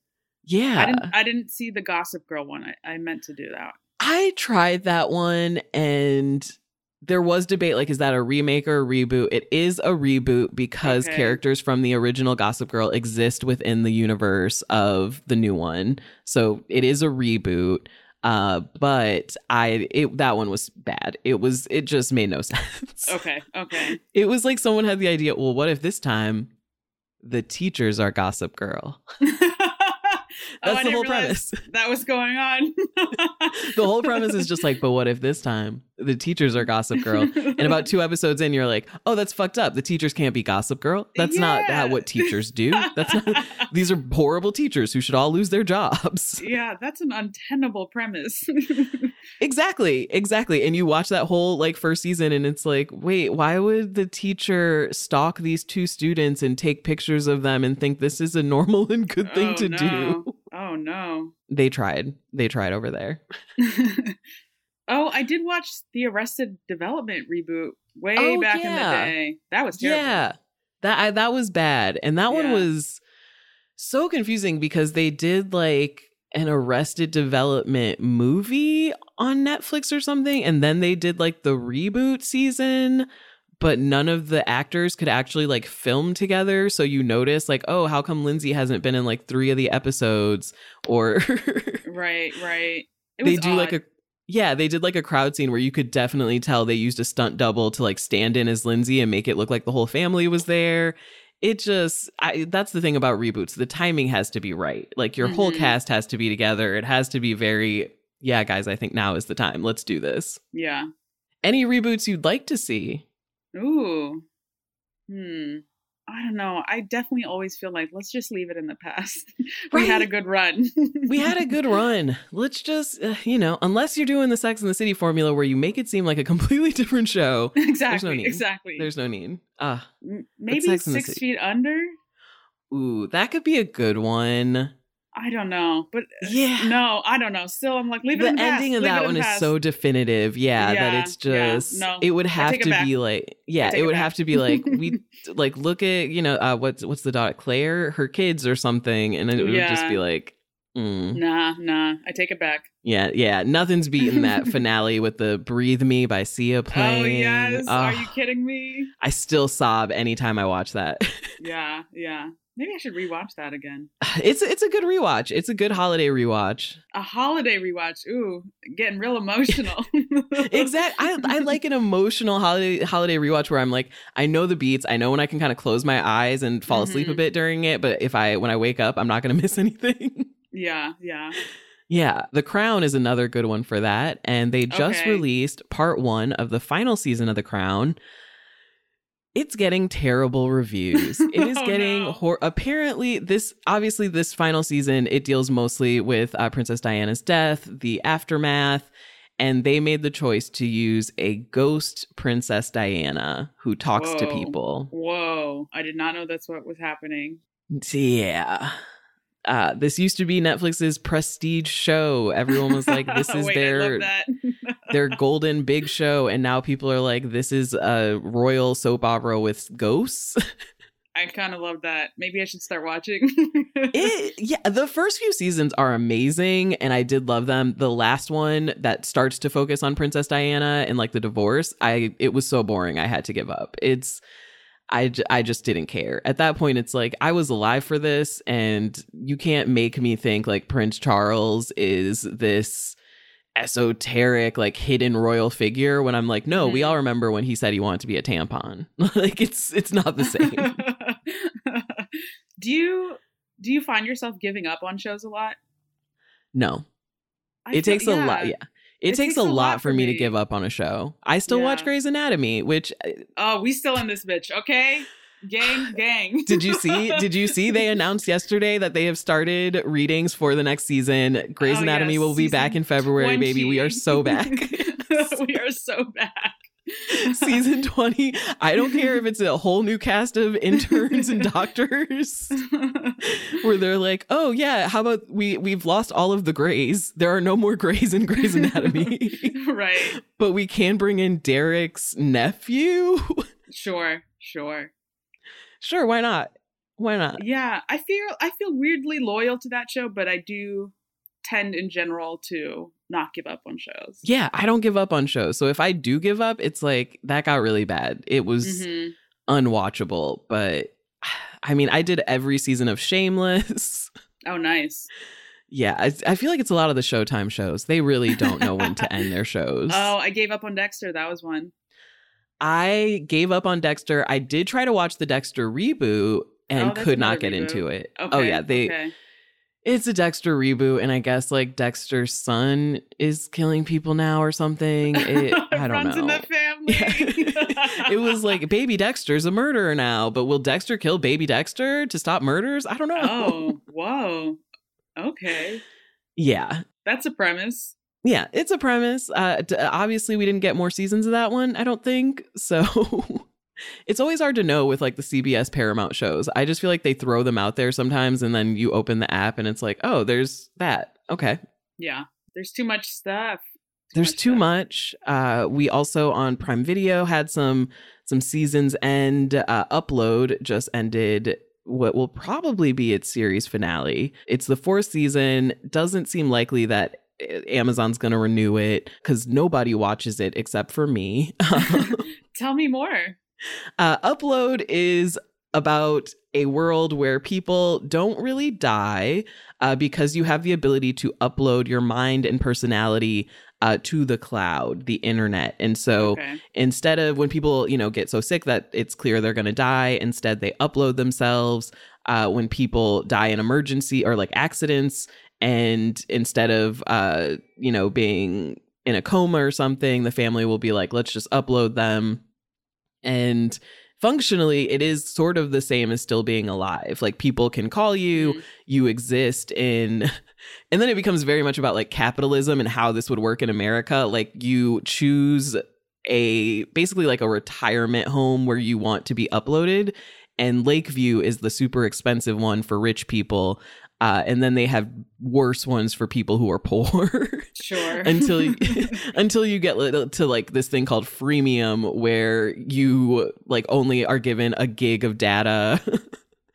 yeah, I didn't. I didn't see the Gossip Girl one. I, I meant to do that. I tried that one and there was debate like is that a remake or a reboot? It is a reboot because Okay. characters from the original Gossip Girl exist within the universe of the new one. So it is a reboot. Uh but I it that one was bad. It was it just made no sense. Okay. Okay. It was like someone had the idea, well what if this time the teachers are Gossip Girl? Oh, That's the whole premise. That was going on. the whole premise is just like, but what if this time the teachers are Gossip Girl? And about two episodes in, you're like, oh, that's fucked up. The teachers can't be Gossip Girl. That's not Yeah. how what teachers do. That's not. These are horrible teachers who should all lose their jobs. yeah, that's an untenable premise. exactly, exactly. And you watch that whole like first season, and it's like, wait, why would the teacher stalk these two students and take pictures of them and think this is a normal and good thing Oh, to no. do? Oh no. They tried. They tried over there. oh, I did watch the Arrested Development reboot way Oh, back in the day. That was terrible. Yeah, that I, that was bad, and that one was so confusing because they did like an Arrested Development movie on Netflix or something, and then they did like the reboot season. But none of the actors could actually like film together. So you notice, like, oh, how come Lindsay hasn't been in like three of the episodes? Or Right, right. It they was do like a yeah they did like a crowd scene where you could definitely tell they used a stunt double to like stand in as lindsay and make it look like the whole family was there it just I, that's the thing about reboots the timing has to be right like your whole Mhm. cast has to be together it has to be very yeah guys i think now is the time let's do this Yeah. any reboots you'd like to see Ooh. Hmm. I don't know. I definitely always feel like let's just leave it in the past. we had a good run. we had a good run let's just uh, you know unless you're doing the sex and the city formula where you make it seem like a completely different show exactly. There's need. Exactly. there's no need ah M- Maybe Sex and the six feet under. ooh that could be a good one I don't know, but uh, Yeah. no, I don't know. Still, I'm like leave it the in the past, ending of leave that one is so definitive yeah, that Yeah, it's yeah, just no. it would have to be like yeah it it would back. have to be like we like look at you know uh what's what's the daughter claire her kids or something and it would just be like mm. Nah, nah. I take it back. Yeah yeah nothing's beating that finale with the breathe me by sia playing Oh yes. Are you kidding me? i still sob anytime i watch that Yeah, yeah. Maybe I should rewatch that again. it's it's a good rewatch it's a good holiday rewatch A holiday rewatch. Ooh, getting real emotional. exactly. I, I like an emotional holiday holiday rewatch where i'm like i know the beats i know when i can kind of close my eyes and fall asleep a Mhm. bit during it but if i when i wake up i'm not going to miss anything Yeah, yeah. Yeah the crown is another good one for that and they just Okay. released part one of the final season of the crown it's getting terrible reviews. It is Oh, getting no. hor- apparently this obviously this final season it deals mostly with uh, Princess Diana's death, the aftermath, and they made the choice to use a ghost Princess Diana who talks to people. Whoa. I did not know that's what was happening. Yeah. Uh, this used to be Netflix's prestige show. Everyone was like, "This is Wait, their their golden big show," and now people are like, "This is a royal soap opera with ghosts." I kind of love that. Maybe I should start watching. it, yeah, the first few seasons are amazing, and I did love them. The last one that starts to focus on Princess Diana and like the divorce, I it was so boring. I had to give up. It's I, I just didn't care. At that point, it's like I was alive for this, and you can't make me think like Prince Charles is this esoteric, like hidden royal figure when I'm like, no, mm-hmm. we all remember when he said he wanted to be a tampon. like it's it's not the same. do you do you find yourself giving up on shows a lot? No. I it feel, takes yeah. a lot, yeah. It, it takes, takes, a, lot, lot for me. me. to give up on a show. I still yeah. watch Grey's Anatomy, which uh, Oh, we still in this bitch, okay? Gang, gang. did you see? Did you see? They announced yesterday that they have started readings for the next season. Grey's oh, Anatomy yes. will be back in February, 20. baby. We are so back. we are so back. Season 20 i don't care if it's a whole new cast of interns and doctors. Where they're like oh yeah how about we we've lost all of the grays there are no more grays in gray's anatomy. Right. But we can bring in derek's nephew. Sure sure. Sure why not? Why not? Yeah i feel i feel weirdly loyal to that show but i do tend in general to not give up on shows. Yeah, I don't give up on shows. So if I do give up, it's like that got really bad. It was mm-hmm. unwatchable, but I mean, I did every season of Shameless. Oh, nice. Yeah, I, I, feel like it's a lot of the Showtime shows. They really don't know when to end their shows. Oh, I gave up on Dexter. That was one. I gave up on Dexter. I did try to watch the Dexter reboot and oh, could not get reboot. into it. Oh, okay, oh yeah, they okay. It's a Dexter reboot, and I guess like Dexter's son is killing people now or something. It, I don't Runs know. In the family. Yeah. it was like baby Dexter's a murderer now, but will Dexter kill baby Dexter to stop murders? I don't know. Oh, whoa. Okay. Yeah. That's a premise. Yeah, it's a premise. Uh, obviously, we didn't get more seasons of that one. I don't think so. It's always hard to know with like the CBS Paramount shows. I just feel like they throw them out there sometimes and then you open the app and it's like, "Oh, there's that." Okay. Yeah. There's too much stuff. Too there's much too stuff. much. Uh we also on Prime Video had some some seasons end uh, upload just ended what will probably be its series finale. It's the fourth season. Doesn't seem likely that eh, Amazon's going to renew it because nobody watches it except for me. Tell me more. Uh, Upload is about a world where people don't really die uh, because you have the ability to upload your mind and personality uh, to the cloud, the internet. And so okay. instead of when people, you know, get so sick that it's clear they're going to die, instead they upload themselves. Uh, when people die in emergency or like accidents, and instead of, uh, you know, being in a coma or something, the family will be like, let's just upload them and functionally it is sort of the same as still being alive. Like people can call you mm-hmm. you exist in and then it becomes very much about like capitalism and how this would work in america. Like you choose a basically like a retirement home where you want to be uploaded and lakeview is the super expensive one for rich people uh, and then they have worse ones for people who are poor. sure. until you, until you get to like this thing called freemium, where you like only are given a gig of data.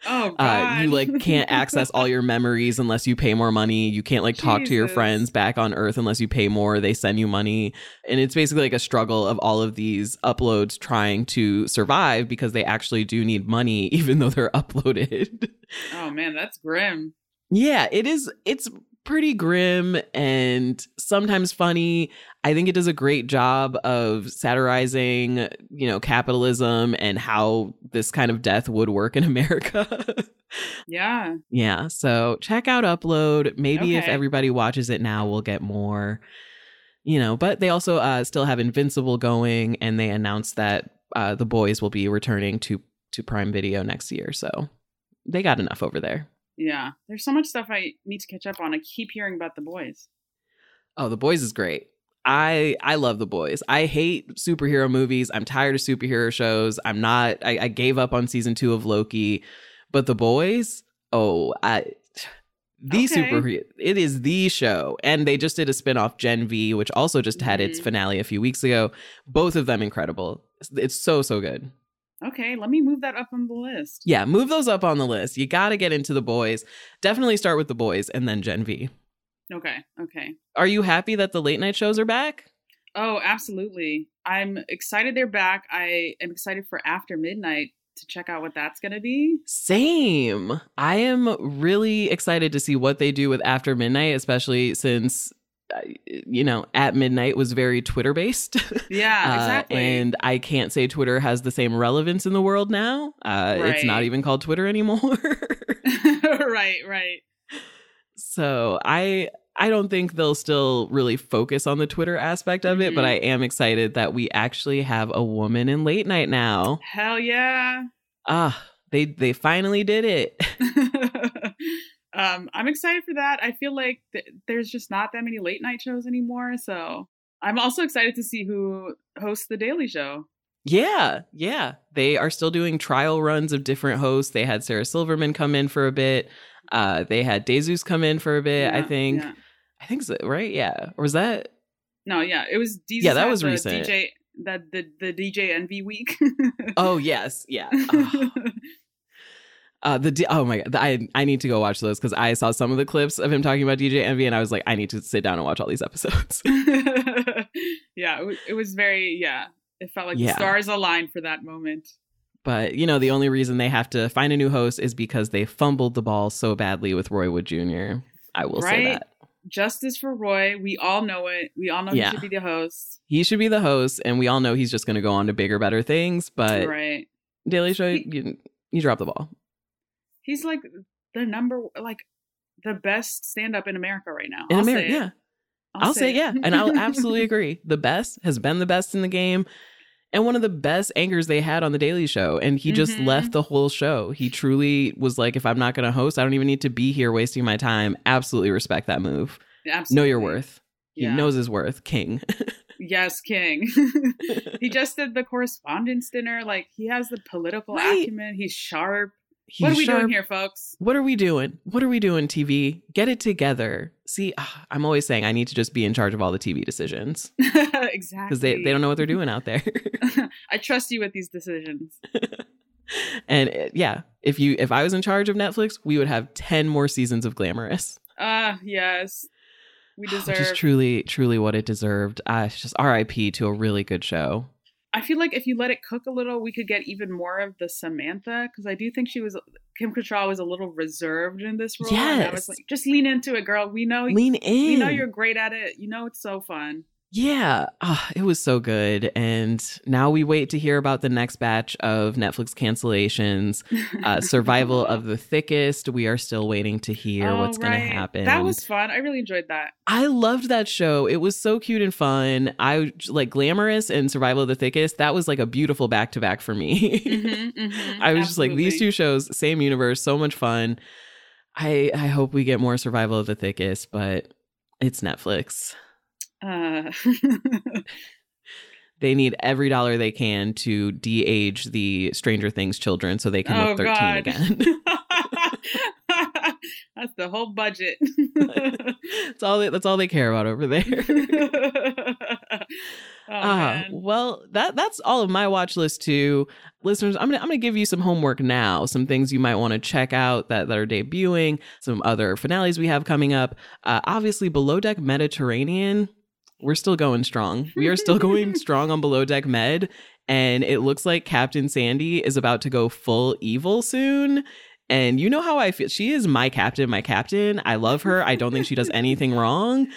Oh God. Uh, you like can't access all your memories unless you pay more money. You can't like talk Jesus. to your friends back on Earth unless you pay more. They send you money, and it's basically like a struggle of all of these uploads trying to survive because they actually do need money, even though they're uploaded. Oh man, that's grim. Yeah, it is. It's pretty grim and sometimes funny. I think it does a great job of satirizing, you know, capitalism and how this kind of death would work in America. yeah. Yeah. So check out Upload. Maybe okay. if everybody watches it now, we'll get more. You know, but they also uh, still have Invincible going, and they announced that uh, the boys will be returning to to Prime Video next year. So they got enough over there. Yeah, there's so much stuff I need to catch up on. I keep hearing about the boys. Oh, the boys is great. I I love the boys. I hate superhero movies. I'm tired of superhero shows. I'm not. I, I gave up on season two of Loki, but the boys. Oh, I the okay. super it is the show and they just did a spin-off gen v which also just had mm-hmm. its finale a few weeks ago both of them incredible it's so so good Okay, let me move that up on the list. Yeah, move those up on the list. You got to get into the boys. Definitely start with the boys and then Gen V. Okay, okay. Are you happy that the late night shows are back? Oh, absolutely. I'm excited they're back. I am excited for After Midnight to check out what that's going to be. Same. I am really excited to see what they do with After Midnight, especially since you know, at midnight was very Twitter based. Yeah, exactly. Uh, and I can't say Twitter has the same relevance in the world now. Uh, It's not even called Twitter anymore. right, right. so I I don't think they'll still really focus on the Twitter aspect of it, but Mhm. I am excited that we actually have a woman in late night now. Hell yeah. Ah, they they finally did it. Um, I'm excited for that. I feel like th- there's just not that many late night shows anymore. So I'm also excited to see who hosts The Daily Show. Yeah, yeah. They are still doing trial runs of different hosts. They had Sarah Silverman come in for a bit. Uh, they had Jesus come in for a bit. I think. yeah. I think so, right? Yeah. Or was that? No, yeah, it was. Jesus Yeah, that was recent. DJ that the the DJ Envy week. Oh yes, yeah. Oh, uh, the oh my god, I I need to go watch those because I saw some of the clips of him talking about DJ Envy, and I was like, I need to sit down and watch all these episodes. yeah, it was, it was very yeah. It felt like Yeah. the stars aligned for that moment. but you know, the only reason they have to find a new host is because they fumbled the ball so badly with Roy Wood Jr. I will say Right? that. Justice for Roy. We all know it. We all know Yeah. he should be the host. he should be the host, and we all know he's just going to go on to bigger, better things. But right. Daily Show, He- you, you drop the ball. He's like the number like the best stand up in America right now. In I'll America, say yeah, I'll, say, it. yeah, and I'll absolutely agree. The best has been the best in the game, and one of the best anchors they had on the Daily Show. And he just Mhm. left the whole show. He truly was like, if I'm not going to host, I don't even need to be here wasting my time. Absolutely respect that move. Absolutely. Know your worth. He Yeah. knows his worth. King. Yes, King. he just did the correspondence dinner. Like he has the political Right. acumen. He's sharp. What are we sharp. doing here, folks? What are we doing? What are we doing, TV? Get it together. See, ah, I'm always saying I need to just be in charge of all the TV decisions exactly. because they, they don't know what they're doing out there. I trust you with these decisions. and uh, yeah, if you if I was in charge of Netflix, we would have 10 more seasons of Glamorous. Ah, yes. We deserve. Which is truly truly what it deserved. Uh, it's just RIP to a really good show. I feel like if you let it cook a little, we could get even more of the Samantha because I do think she was Kim Cattrall was a little reserved in this role. and I Yes. was like, just lean into it, girl. We know Lean in. we know you're great at it. You know it's so fun. Yeah, ah, it was so good. And now we wait to hear about the next batch of Netflix cancellations. Uh, Survival of the Thickest. We are still waiting to hear Oh, what's going to happen. That was fun. I really enjoyed that. I loved that show. It was so cute and fun. I like Glamorous and Survival of the Thickest. That was like a beautiful back to back for me. Mhm, mhm, I was just like these two shows, same universe, so much fun. I I hope we get more Survival of the Thickest, but it's Netflix. Uh, They need every dollar they can to de-age the Stranger Things children so they can oh look 13 God. again. That's the whole budget. that's all they, that's all they care about over there. oh, Ah, well, that that's all of my watch list too. Listeners, I'm gonna I'm gonna give you some homework now. Some things you might want to check out that, that are debuting, some other finales we have coming up. Uh, obviously, Below Deck Mediterranean, we're still going strong. We are still going strong on Below Deck Med, and it looks like Captain Sandy is about to go full evil soon. And you know how I feel. She is my captain, my captain. I love her. I don't think she does anything wrong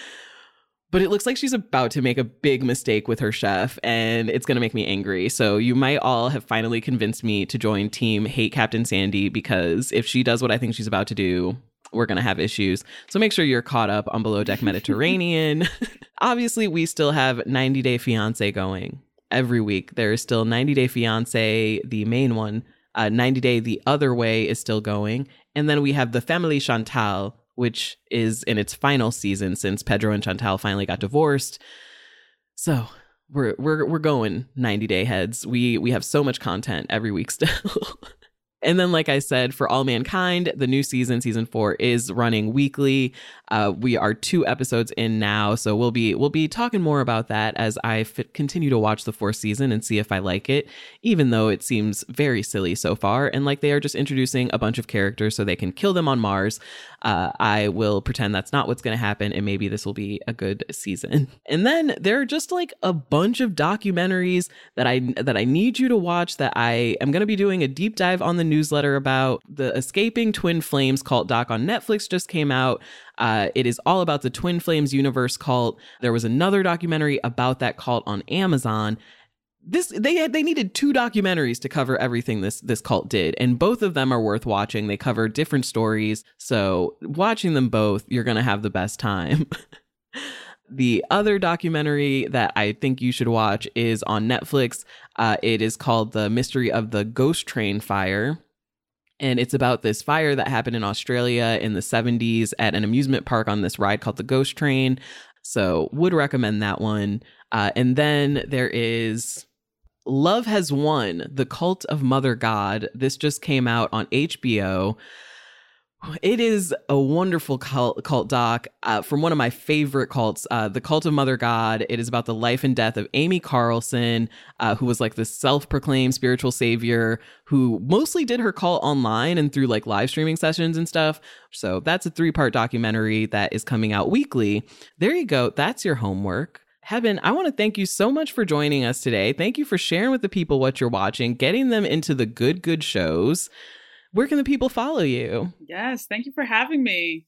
but it looks like she's about to make a big mistake with her chef and it's going to make me angry. So you might all have finally convinced me to join team hate Captain Sandy because if she does what I think she's about to do, we're going to have issues. So make sure you're caught up on Below Deck Mediterranean. Obviously, we still have 90 Day Fiancé going every week. There is still 90 Day Fiancé, the main one. Uh, 90 Day The Other Way is still going. And then we have the Family Chantel, which is in its final season since Pedro and Chantel finally got divorced. So we're we're we're going 90 day heads. We we have so much content every week still. And then, like I said, for All Mankind, the new season, season four, is running weekly. Uh, we are two episodes in now, so we'll be we'll be talking more about that as I continue to watch the fourth season and see if I like it. Even though it seems very silly so far, and like they are just introducing a bunch of characters so they can kill them on Mars. Uh, I will pretend that's not what's going to happen, and maybe this will be a good season. And then there are just like a bunch of documentaries that I that I need you to watch. That I am going to be doing a deep dive on the newsletter about the Escaping Twin Flames cult doc on Netflix just came out. Uh, it is all about the Twin Flames universe cult. There was another documentary about that cult on Amazon. This they had they needed two documentaries to cover everything this this cult did, and both of them are worth watching. They cover different stories, so watching them both, you're gonna have the best time. the other documentary that I think you should watch is on Netflix. Uh, it is called The Mystery of the Ghost Train Fire. And it's about this fire that happened in Australia in the 70s at an amusement park on this ride called the Ghost Train. So, would recommend that one. Uh, and then there is Love Has Won, The Cult of Mother God. This just came out on HBO. It is a wonderful cult, cult doc uh, from one of my favorite cults, uh, the Cult of Mother God. It is about the life and death of Amy Carlson, uh, who was like this self-proclaimed spiritual savior who mostly did her cult online and through like live streaming sessions and stuff. So that's a three-part documentary that is coming out weekly. There you go. That's your homework. Heben, I want to thank you so much for joining us today. Thank you for sharing with the people what you're watching, getting them into the good, good shows where can the people follow you? Yes, thank you for having me.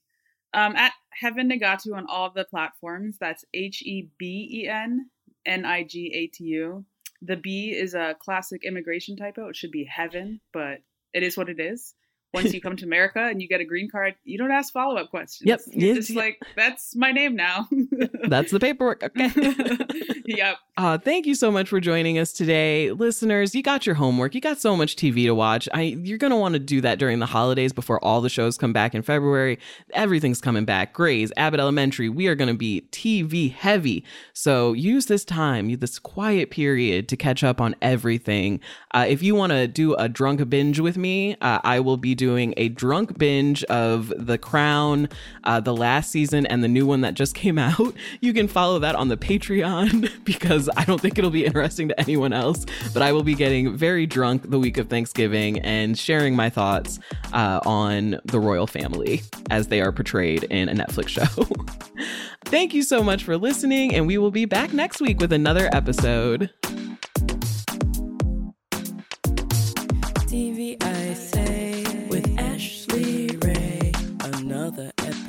Um, at Heben Nigatu on all the platforms. That's H E B E N N I G A T U. The B is a classic immigration typo. It should be heaven, but it is what it is once you come to America and you get a green card, you don't ask follow up questions. Yep. You're just like, that's my name now. that's the paperwork. Okay. yep. Uh, thank you so much for joining us today. Listeners, you got your homework. You got so much TV to watch. I you're gonna want to do that during the holidays before all the shows come back in February. Everything's coming back. Grey's, Abbott Elementary. We are gonna be TV heavy. So use this time, this quiet period to catch up on everything. Uh, if you want to do a drunk binge with me, uh, I will be doing a drunk binge of The Crown, uh, the last season, and the new one that just came out. You can follow that on the Patreon because I don't think it'll be interesting to anyone else. But I will be getting very drunk the week of Thanksgiving and sharing my thoughts uh, on the royal family as they are portrayed in a Netflix show. Thank you so much for listening, and we will be back next week with another episode.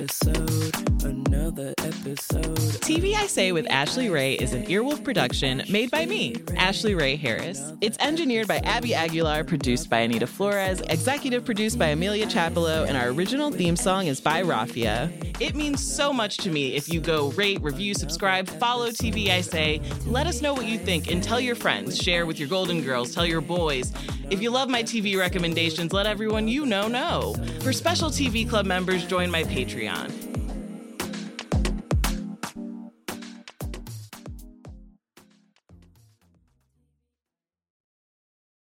Episode, another episode. TV I Say with Ashley Ray is an Earwolf production made by me, Ashley Ray Harris. It's engineered by Abby Aguilar, produced by Anita Flores, executive produced by Amelia Chapello, and our original theme song is by Rafia. It means so much to me if you go rate, review, subscribe, follow TV I Say. Let us know what you think and tell your friends. Share with your Golden Girls, tell your boys. If you love my TV recommendations, let everyone you know know. For special TV Club members, join my Patreon.